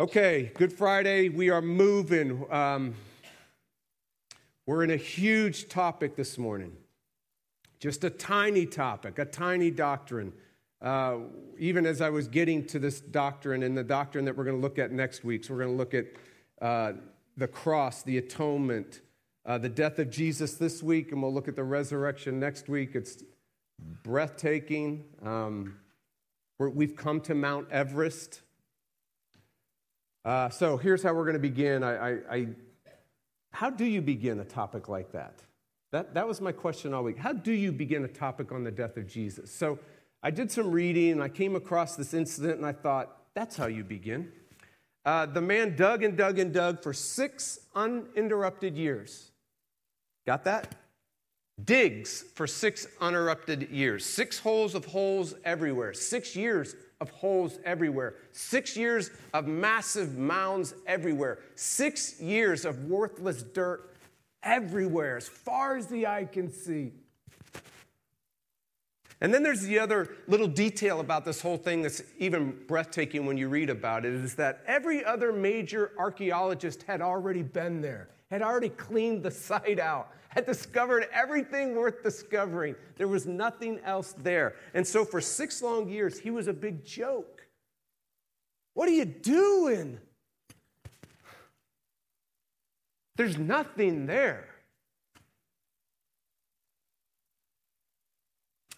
Okay, Good Friday. We are moving. Um, we're in a huge topic this morning. Just a tiny topic, a tiny doctrine. Uh, even as I was getting to this doctrine and the doctrine that we're going to look at next week, so we're going to look at uh, the cross, the atonement, uh, the death of Jesus this week, and we'll look at the resurrection next week. It's breathtaking. Um, we've come to Mount Everest. Uh, so here's how we're going to begin. I, I, I, how do you begin a topic like that? that? That was my question all week. How do you begin a topic on the death of Jesus? So I did some reading and I came across this incident and I thought, that's how you begin. Uh, the man dug and dug and dug for six uninterrupted years. Got that? Digs for six uninterrupted years. Six holes of holes everywhere. Six years of holes everywhere, six years of massive mounds everywhere, six years of worthless dirt everywhere, as far as the eye can see. And then there's the other little detail about this whole thing that's even breathtaking when you read about it is that every other major archaeologist had already been there, had already cleaned the site out, had discovered everything worth discovering. There was nothing else there. And so for six long years, he was a big joke. What are you doing? There's nothing there.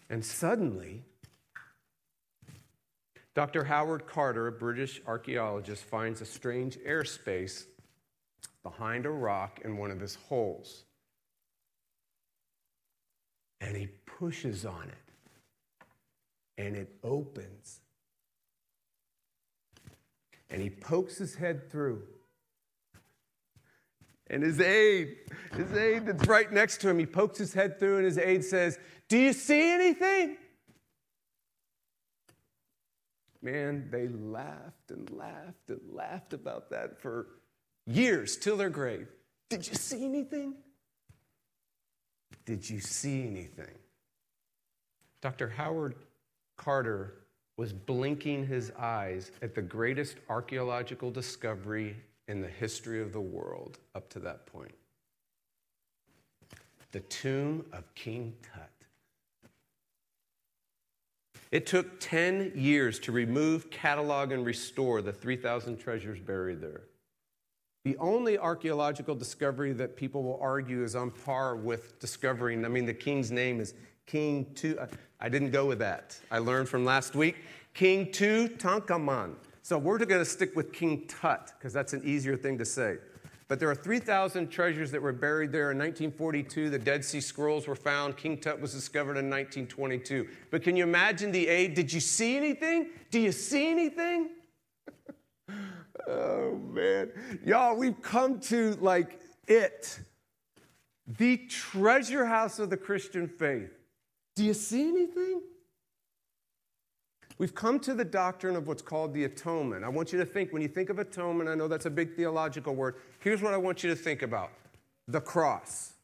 And suddenly, Dr. Howard Carter, a British archaeologist, finds a strange airspace behind a rock in one of his holes and he pushes on it and it opens. And he pokes his head through. And his aide, his aide that's right next to him, he pokes his head through and his aide says, Do you see anything? Man, they laughed and laughed and laughed about that for years till their grave. Did you see anything? Did you see anything? Dr. Howard Carter was blinking his eyes at the greatest archaeological discovery in the history of the world up to that point the tomb of King Tut. It took 10 years to remove, catalog, and restore the 3,000 treasures buried there. The only archaeological discovery that people will argue is on par with discovering, I mean, the king's name is King Tu. Uh, I didn't go with that. I learned from last week King Tutankhamun. So we're going to stick with King Tut because that's an easier thing to say. But there are 3,000 treasures that were buried there in 1942. The Dead Sea Scrolls were found. King Tut was discovered in 1922. But can you imagine the aide? Did you see anything? Do you see anything? Oh, man. Y'all, we've come to like it, the treasure house of the Christian faith. Do you see anything? We've come to the doctrine of what's called the atonement. I want you to think, when you think of atonement, I know that's a big theological word. Here's what I want you to think about the cross,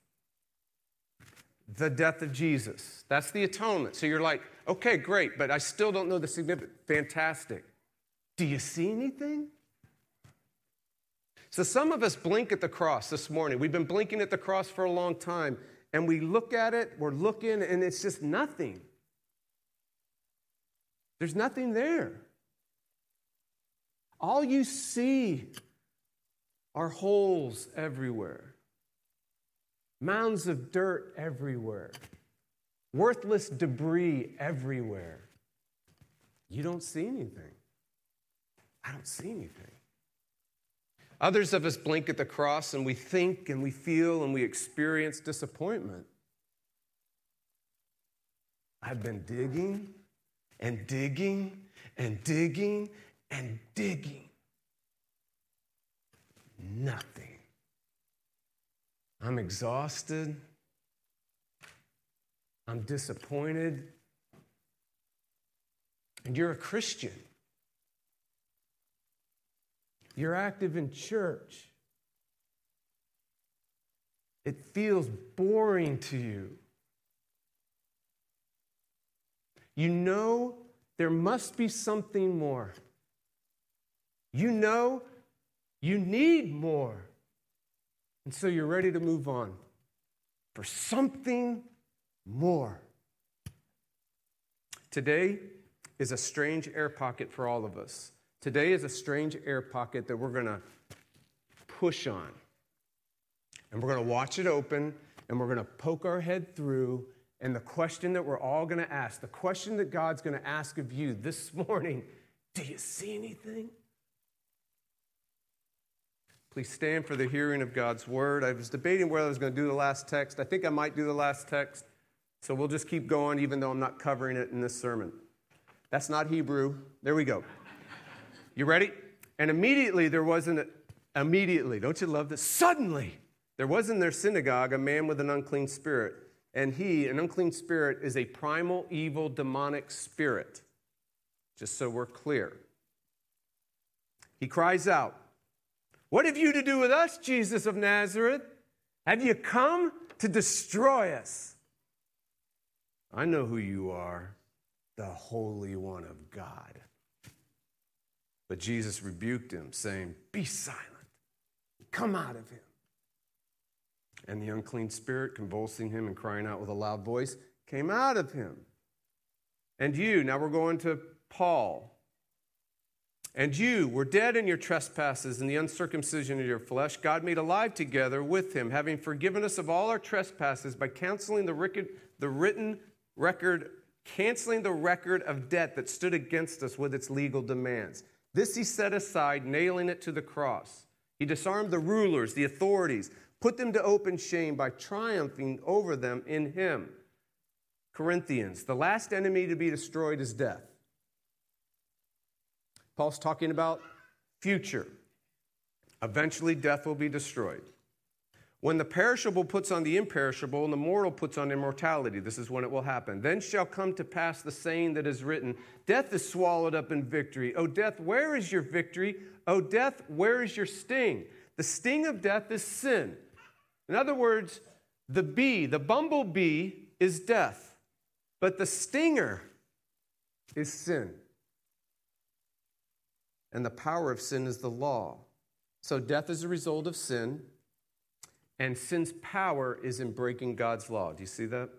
the death of Jesus. That's the atonement. So you're like, okay, great, but I still don't know the significance. Fantastic. Do you see anything? So some of us blink at the cross this morning. We've been blinking at the cross for a long time, and we look at it, we're looking, and it's just nothing. There's nothing there. All you see are holes everywhere, mounds of dirt everywhere, worthless debris everywhere. You don't see anything. I don't see anything. Others of us blink at the cross and we think and we feel and we experience disappointment. I've been digging and digging and digging and digging. Nothing. I'm exhausted. I'm disappointed. And you're a Christian. You're active in church. It feels boring to you. You know there must be something more. You know you need more. And so you're ready to move on for something more. Today is a strange air pocket for all of us. Today is a strange air pocket that we're going to push on. And we're going to watch it open and we're going to poke our head through. And the question that we're all going to ask, the question that God's going to ask of you this morning do you see anything? Please stand for the hearing of God's word. I was debating whether I was going to do the last text. I think I might do the last text. So we'll just keep going, even though I'm not covering it in this sermon. That's not Hebrew. There we go. You ready? And immediately there wasn't, immediately, don't you love this? Suddenly, there was in their synagogue a man with an unclean spirit. And he, an unclean spirit, is a primal, evil, demonic spirit. Just so we're clear. He cries out, What have you to do with us, Jesus of Nazareth? Have you come to destroy us? I know who you are, the Holy One of God. But Jesus rebuked him, saying, Be silent, come out of him. And the unclean spirit, convulsing him and crying out with a loud voice, came out of him. And you, now we're going to Paul. And you were dead in your trespasses and the uncircumcision of your flesh. God made alive together with him, having forgiven us of all our trespasses by canceling the, record, the written record, canceling the record of debt that stood against us with its legal demands. This he set aside, nailing it to the cross. He disarmed the rulers, the authorities, put them to open shame by triumphing over them in him. Corinthians, the last enemy to be destroyed is death. Paul's talking about future. Eventually, death will be destroyed. When the perishable puts on the imperishable and the mortal puts on immortality, this is when it will happen. Then shall come to pass the saying that is written Death is swallowed up in victory. O death, where is your victory? O death, where is your sting? The sting of death is sin. In other words, the bee, the bumblebee, is death, but the stinger is sin. And the power of sin is the law. So death is a result of sin and sin's power is in breaking God's law. Do you see that?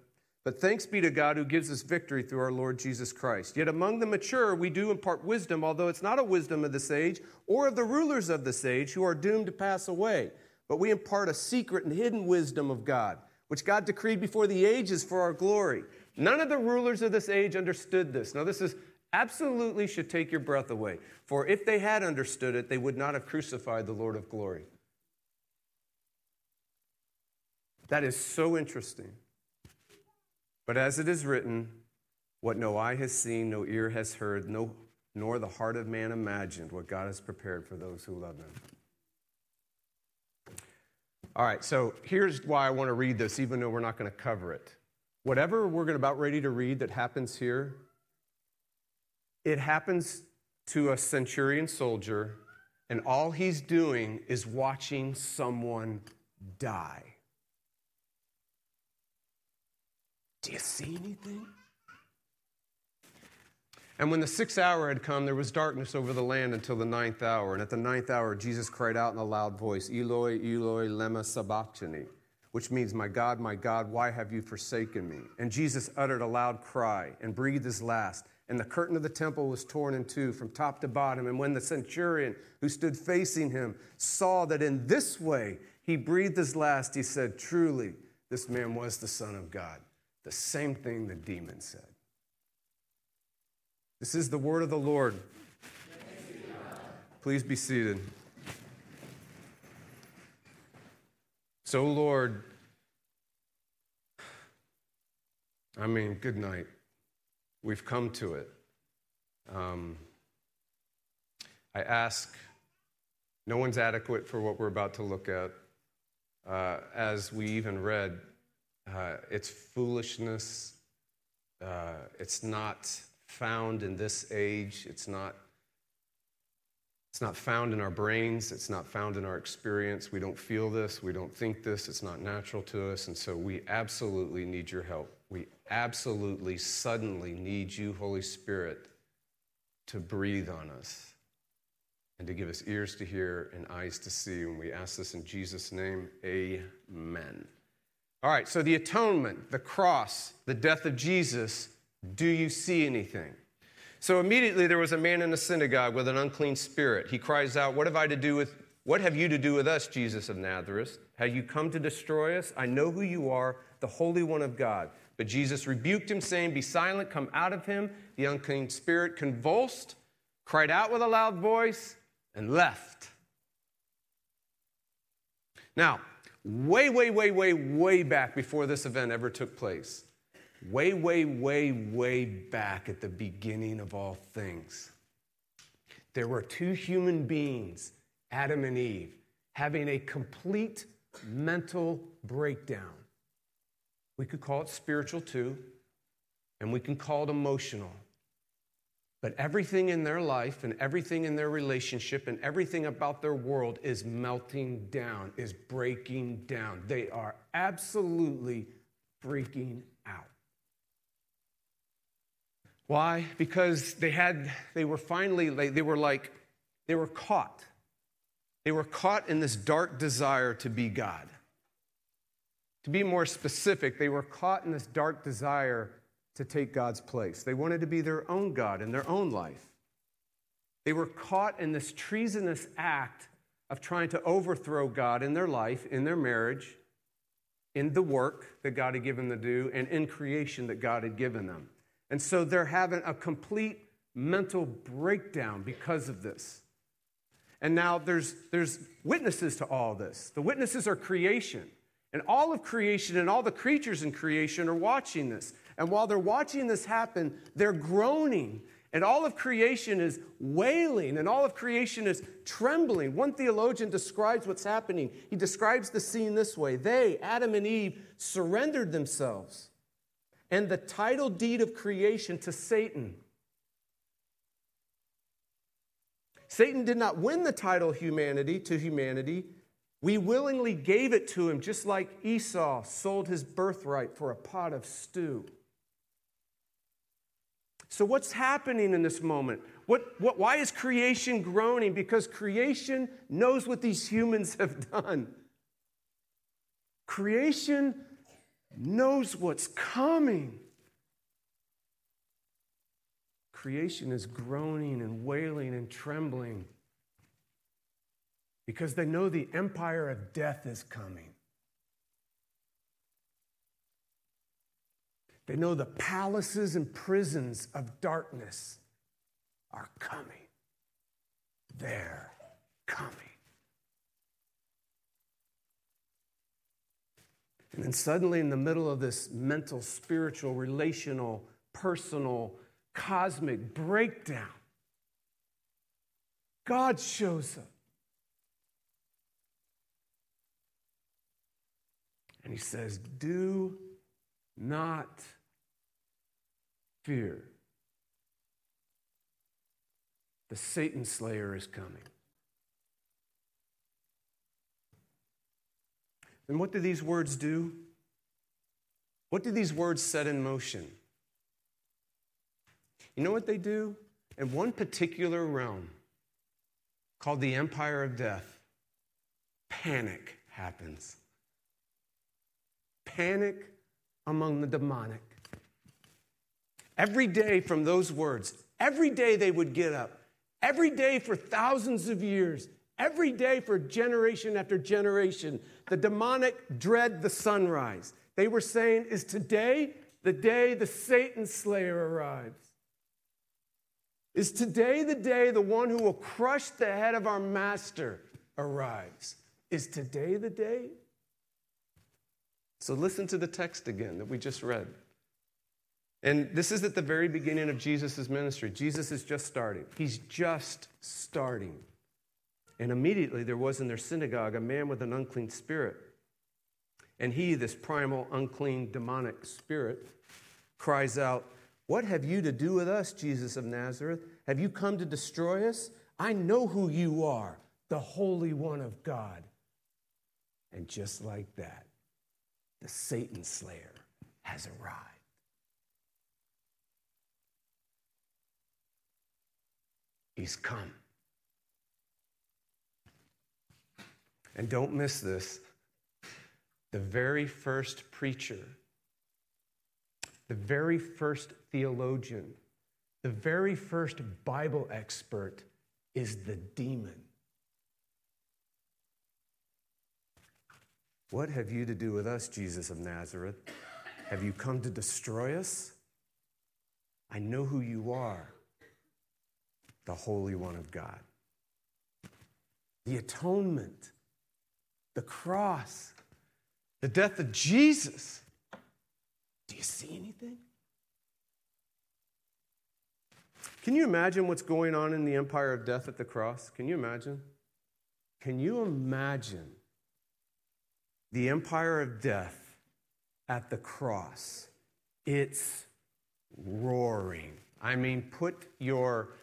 But thanks be to God who gives us victory through our Lord Jesus Christ. Yet among the mature, we do impart wisdom, although it's not a wisdom of this age or of the rulers of this age who are doomed to pass away. But we impart a secret and hidden wisdom of God, which God decreed before the ages for our glory. None of the rulers of this age understood this. Now, this is absolutely should take your breath away. For if they had understood it, they would not have crucified the Lord of glory. That is so interesting. But as it is written, what no eye has seen, no ear has heard, no, nor the heart of man imagined, what God has prepared for those who love him. All right, so here's why I want to read this, even though we're not going to cover it. Whatever we're about ready to read that happens here, it happens to a centurion soldier, and all he's doing is watching someone die. Do you see anything? And when the sixth hour had come, there was darkness over the land until the ninth hour. And at the ninth hour, Jesus cried out in a loud voice, Eloi, Eloi, lema sabachthani, which means, My God, my God, why have you forsaken me? And Jesus uttered a loud cry and breathed his last. And the curtain of the temple was torn in two from top to bottom. And when the centurion who stood facing him saw that in this way he breathed his last, he said, Truly, this man was the Son of God. The same thing the demon said. This is the word of the Lord. Please be seated. So, Lord, I mean, good night. We've come to it. Um, I ask, no one's adequate for what we're about to look at. Uh, as we even read, uh, it's foolishness. Uh, it's not found in this age. It's not, it's not found in our brains. It's not found in our experience. We don't feel this. We don't think this. It's not natural to us. And so we absolutely need your help. We absolutely, suddenly need you, Holy Spirit, to breathe on us and to give us ears to hear and eyes to see. When we ask this in Jesus' name, amen. All right, so the atonement, the cross, the death of Jesus, do you see anything? So immediately there was a man in the synagogue with an unclean spirit. He cries out, What have I to do with what have you to do with us, Jesus of Nazareth? Have you come to destroy us? I know who you are, the Holy One of God. But Jesus rebuked him, saying, Be silent, come out of him. The unclean spirit convulsed, cried out with a loud voice, and left. Now, way, way, way, way, way back before this event ever took place, way, way, way, way back at the beginning of all things, there were two human beings, Adam and Eve, having a complete mental breakdown. We could call it spiritual too, and we can call it emotional. But everything in their life and everything in their relationship and everything about their world is melting down, is breaking down. They are absolutely freaking out. Why? Because they had, they were finally, they were like, they were caught. They were caught in this dark desire to be God. To be more specific, they were caught in this dark desire to take God's place. They wanted to be their own God in their own life. They were caught in this treasonous act of trying to overthrow God in their life, in their marriage, in the work that God had given them to do, and in creation that God had given them. And so they're having a complete mental breakdown because of this. And now there's, there's witnesses to all this. The witnesses are creation. And all of creation and all the creatures in creation are watching this. And while they're watching this happen, they're groaning. And all of creation is wailing, and all of creation is trembling. One theologian describes what's happening. He describes the scene this way They, Adam and Eve, surrendered themselves and the title deed of creation to Satan. Satan did not win the title humanity to humanity. We willingly gave it to him, just like Esau sold his birthright for a pot of stew. So, what's happening in this moment? What, what, why is creation groaning? Because creation knows what these humans have done. Creation knows what's coming. Creation is groaning and wailing and trembling because they know the empire of death is coming. They know the palaces and prisons of darkness are coming. They're coming. And then suddenly, in the middle of this mental, spiritual, relational, personal, cosmic breakdown, God shows up. And he says, Do not fear. The Satan slayer is coming. And what do these words do? What do these words set in motion? You know what they do? In one particular realm called the empire of death, panic happens. Panic among the demonic. Every day from those words, every day they would get up. Every day for thousands of years, every day for generation after generation, the demonic dread the sunrise. They were saying, Is today the day the Satan slayer arrives? Is today the day the one who will crush the head of our master arrives? Is today the day? So listen to the text again that we just read. And this is at the very beginning of Jesus' ministry. Jesus is just starting. He's just starting. And immediately there was in their synagogue a man with an unclean spirit. And he, this primal, unclean, demonic spirit, cries out, What have you to do with us, Jesus of Nazareth? Have you come to destroy us? I know who you are, the Holy One of God. And just like that, the Satan slayer has arrived. He's come. And don't miss this the very first preacher, the very first theologian, the very first Bible expert is the demon. What have you to do with us, Jesus of Nazareth? Have you come to destroy us? I know who you are, the Holy One of God. The atonement, the cross, the death of Jesus. Do you see anything? Can you imagine what's going on in the empire of death at the cross? Can you imagine? Can you imagine the empire of death at the cross? It's roaring. I mean, put your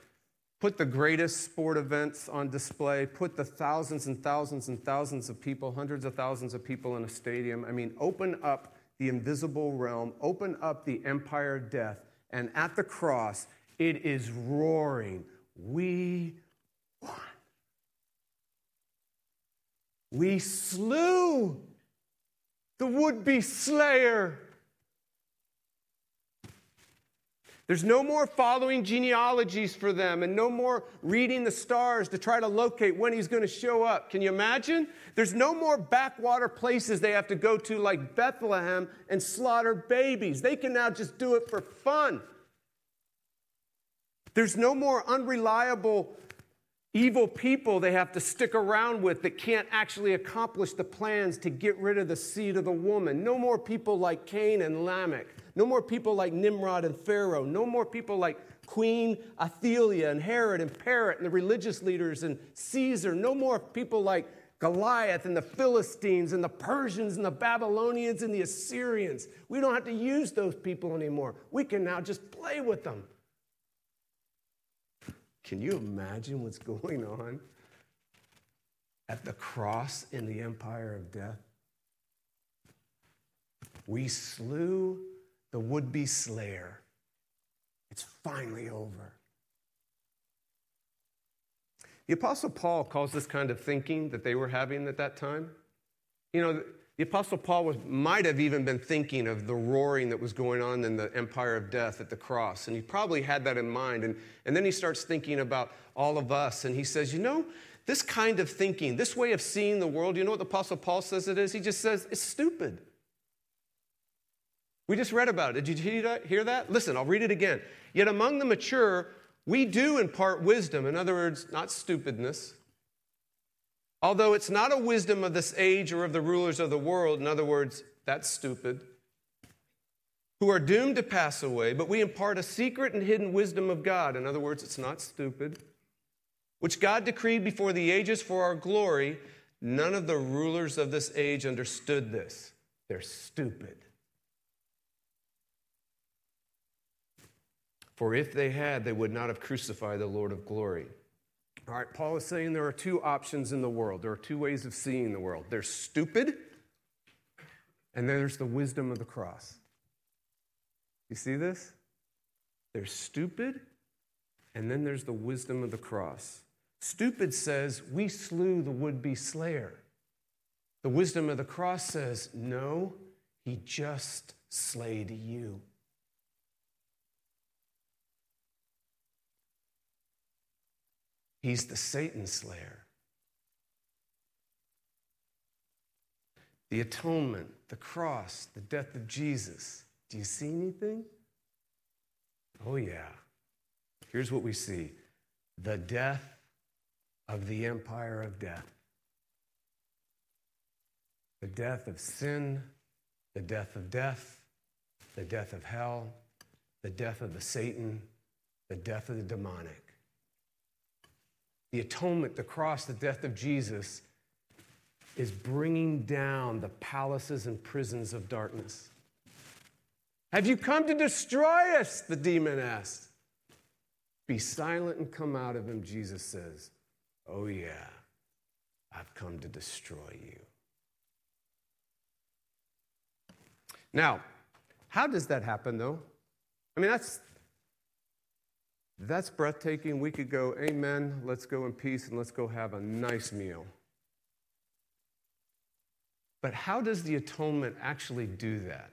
put the greatest sport events on display, put the thousands and thousands and thousands of people, hundreds of thousands of people in a stadium. I mean, open up the invisible realm, open up the empire of death, and at the cross, it is roaring. We won. We slew the would be slayer. There's no more following genealogies for them and no more reading the stars to try to locate when he's going to show up. Can you imagine? There's no more backwater places they have to go to like Bethlehem and slaughter babies. They can now just do it for fun. There's no more unreliable, evil people they have to stick around with that can't actually accomplish the plans to get rid of the seed of the woman. No more people like Cain and Lamech. No more people like Nimrod and Pharaoh. No more people like Queen Athaliah and Herod and Pilate and the religious leaders and Caesar. No more people like Goliath and the Philistines and the Persians and the Babylonians and the Assyrians. We don't have to use those people anymore. We can now just play with them. Can you imagine what's going on at the cross in the empire of death? We slew the would be slayer. It's finally over. The Apostle Paul calls this kind of thinking that they were having at that time. You know, the Apostle Paul was, might have even been thinking of the roaring that was going on in the empire of death at the cross. And he probably had that in mind. And, and then he starts thinking about all of us. And he says, You know, this kind of thinking, this way of seeing the world, you know what the Apostle Paul says it is? He just says, It's stupid. We just read about it. Did you hear that? Listen, I'll read it again. Yet among the mature, we do impart wisdom. In other words, not stupidness, Although it's not a wisdom of this age or of the rulers of the world, in other words, that's stupid, who are doomed to pass away, but we impart a secret and hidden wisdom of God. In other words, it's not stupid, which God decreed before the ages for our glory. None of the rulers of this age understood this. They're stupid. For if they had, they would not have crucified the Lord of glory. All right, Paul is saying there are two options in the world. There are two ways of seeing the world there's stupid, and then there's the wisdom of the cross. You see this? There's stupid, and then there's the wisdom of the cross. Stupid says, We slew the would be slayer. The wisdom of the cross says, No, he just slayed you. He's the Satan slayer. The atonement, the cross, the death of Jesus. Do you see anything? Oh, yeah. Here's what we see the death of the empire of death. The death of sin, the death of death, the death of hell, the death of the Satan, the death of the demonic the atonement, the cross, the death of Jesus is bringing down the palaces and prisons of darkness. Have you come to destroy us? The demon asked. Be silent and come out of him, Jesus says. Oh, yeah, I've come to destroy you. Now, how does that happen, though? I mean, that's, that's breathtaking. We could go, Amen, let's go in peace and let's go have a nice meal. But how does the atonement actually do that?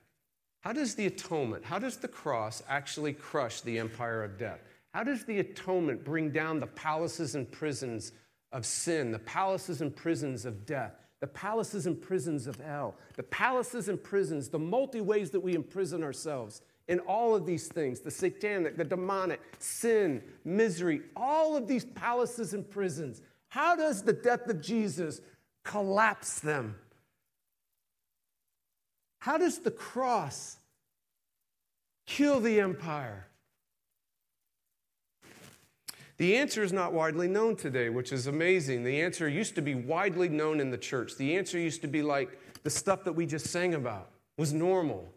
How does the atonement, how does the cross actually crush the empire of death? How does the atonement bring down the palaces and prisons of sin, the palaces and prisons of death, the palaces and prisons of hell, the palaces and prisons, the multi ways that we imprison ourselves in all of these things the satanic, the demonic, sin, misery, all of these palaces and prisons. How does the death of Jesus collapse them? How does the cross kill the empire? The answer is not widely known today, which is amazing. The answer used to be widely known in the church. The answer used to be like the stuff that we just sang about was normal.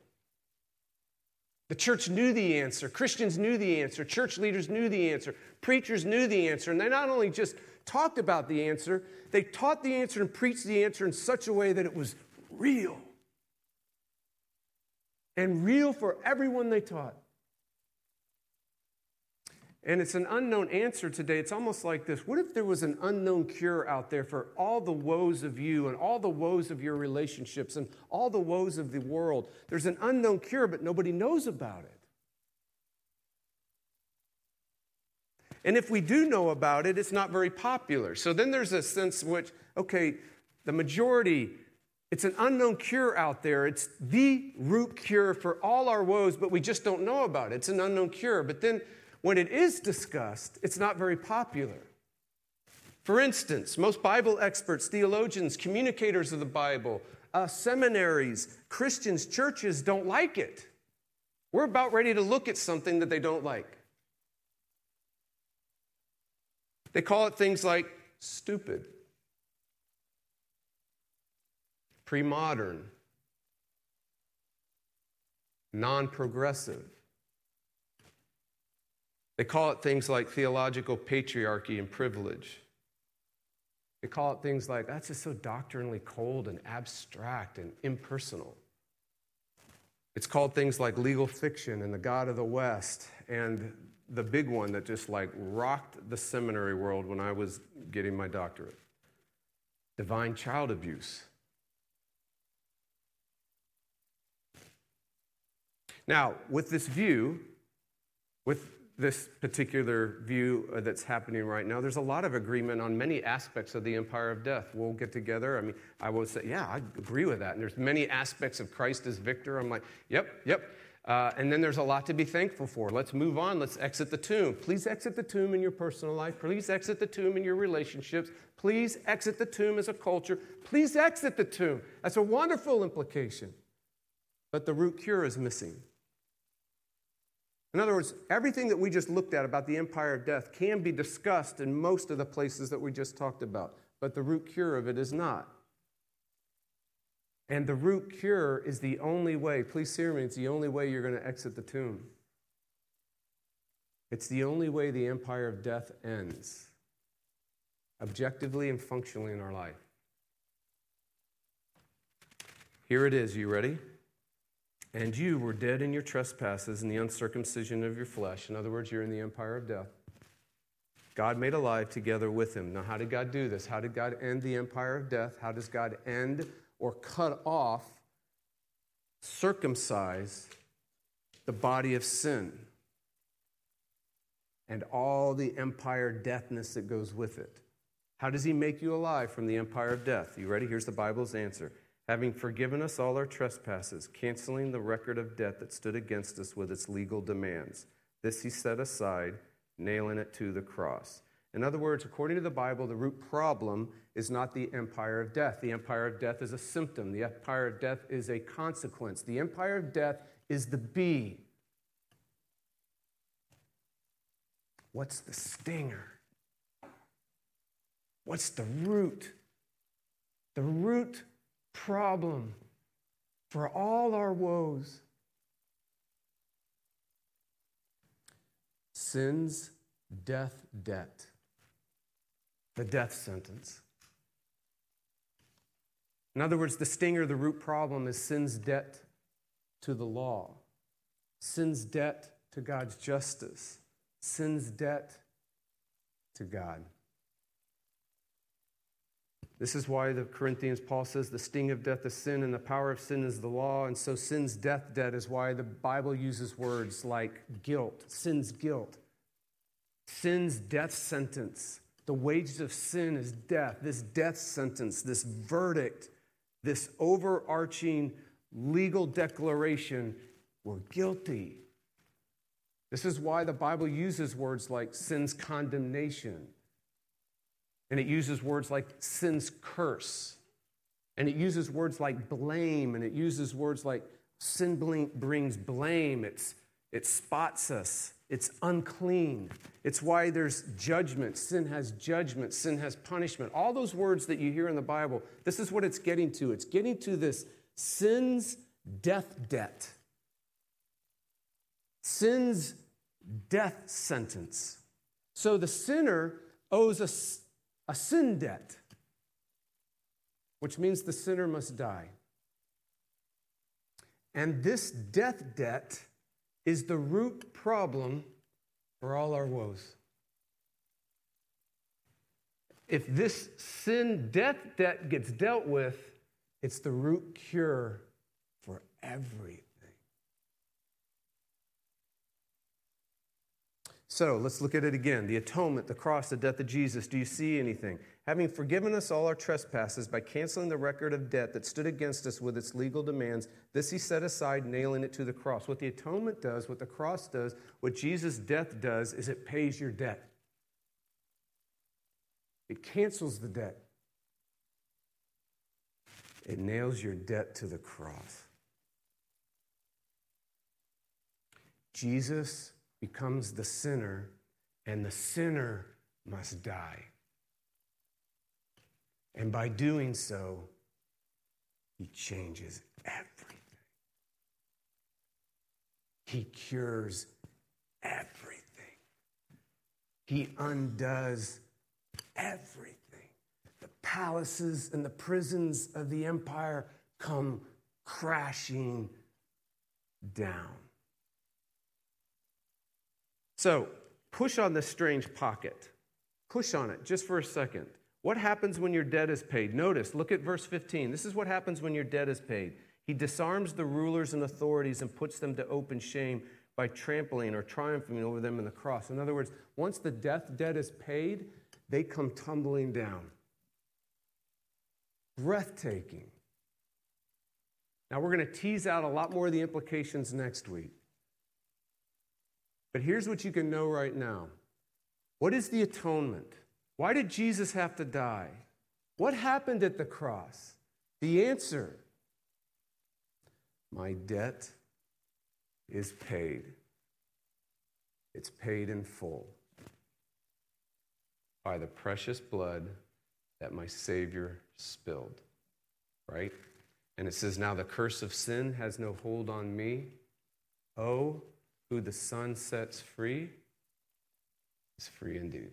The church knew the answer. Christians knew the answer. Church leaders knew the answer. Preachers knew the answer. And they not only just talked about the answer, they taught the answer and preached the answer in such a way that it was real and real for everyone they taught. And it's an unknown answer today. It's almost like this What if there was an unknown cure out there for all the woes of you and all the woes of your relationships and all the woes of the world? There's an unknown cure, but nobody knows about it. And if we do know about it, it's not very popular. So then there's a sense which, okay, the majority it's an unknown cure out there. It's the root cure for all our woes, but we just don't know about it. It's an unknown cure. But then when it is discussed, it's not very popular. For instance, most Bible experts, theologians, communicators of the Bible, uh, seminaries, Christians, churches don't like it. We're about ready to look at something that they don't like. They call it things like stupid pre modern, non progressive. They call it things like theological patriarchy and privilege. They call it things like that's just so doctrinally cold and abstract and impersonal. It's called things like legal fiction and the God of the West and the big one that just like rocked the seminary world when I was getting my doctorate divine child abuse. Now, with this view, with this particular view uh, that's happening right now, there's a lot of agreement on many aspects of the empire of death. We'll get together. I mean, I will say, yeah, I agree with that. And there's many aspects of Christ as victor. I'm like, yep, yep. Uh, and then there's a lot to be thankful for. Let's move on. Let's exit the tomb. Please exit the tomb in your personal life. Please exit the tomb in your relationships. Please exit the tomb as a culture. Please exit the tomb. That's a wonderful implication. But the root cure is missing. In other words, everything that we just looked at about the empire of death can be discussed in most of the places that we just talked about, but the root cure of it is not. And the root cure is the only way, please hear me, it's the only way you're going to exit the tomb. It's the only way the empire of death ends, objectively and functionally in our life. Here it is. You ready? And you were dead in your trespasses and the uncircumcision of your flesh. In other words, you're in the empire of death. God made alive together with him. Now, how did God do this? How did God end the empire of death? How does God end or cut off, circumcise the body of sin and all the empire deathness that goes with it? How does he make you alive from the empire of death? You ready? Here's the Bible's answer having forgiven us all our trespasses, canceling the record of debt that stood against us with its legal demands. This he set aside, nailing it to the cross. In other words, according to the Bible, the root problem is not the empire of death. The empire of death is a symptom, the empire of death is a consequence. The empire of death is the bee. What's the stinger? What's the root? The root problem for all our woes. Sin's death debt, the death sentence. In other words, the stinger, the root problem is sin's debt to the law, sin's debt to God's justice, sin's debt to God. This is why the Corinthians, Paul says, the sting of death is sin, and the power of sin is the law. And so sin's death debt is why the Bible uses words like guilt, sin's guilt, sin's death sentence. The wages of sin is death. This death sentence, this verdict, this overarching legal declaration we're guilty. This is why the Bible uses words like sin's condemnation and it uses words like sin's curse. And it uses words like blame. And it uses words like sin brings blame. It's, it spots us. It's unclean. It's why there's judgment. Sin has judgment. Sin has punishment. All those words that you hear in the Bible, this is what it's getting to. It's getting to this sin's death debt. Sin's death sentence. So the sinner owes a a sin debt, which means the sinner must die. And this death debt is the root problem for all our woes. If this sin death debt gets dealt with, it's the root cure for everything. So let's look at it again the atonement, the cross, the death of Jesus. Do you see anything? Having forgiven us all our trespasses by canceling the record of debt that stood against us with its legal demands, this he set aside, nailing it to the cross. What the atonement does, what the cross does, what Jesus' death does, is it pays your debt. It cancels the debt. It nails your debt to the cross. Jesus becomes the sinner, and the sinner must die. And by doing so, he changes everything. He cures everything. He undoes everything. The palaces and the prisons of the empire come crashing down. So, push on this strange pocket. Push on it just for a second. What happens when your debt is paid? Notice, look at verse 15. This is what happens when your debt is paid. He disarms the rulers and authorities and puts them to open shame by trampling or triumphing over them in the cross. In other words, once the death debt is paid, they come tumbling down. Breathtaking. Now, we're going to tease out a lot more of the implications next week. But here's what you can know right now What is the atonement? Why did Jesus have to die? What happened at the cross? The answer my debt is paid. It's paid in full by the precious blood that my Savior spilled. Right? And it says, Now the curse of sin has no hold on me. Oh, who the Son sets free is free indeed.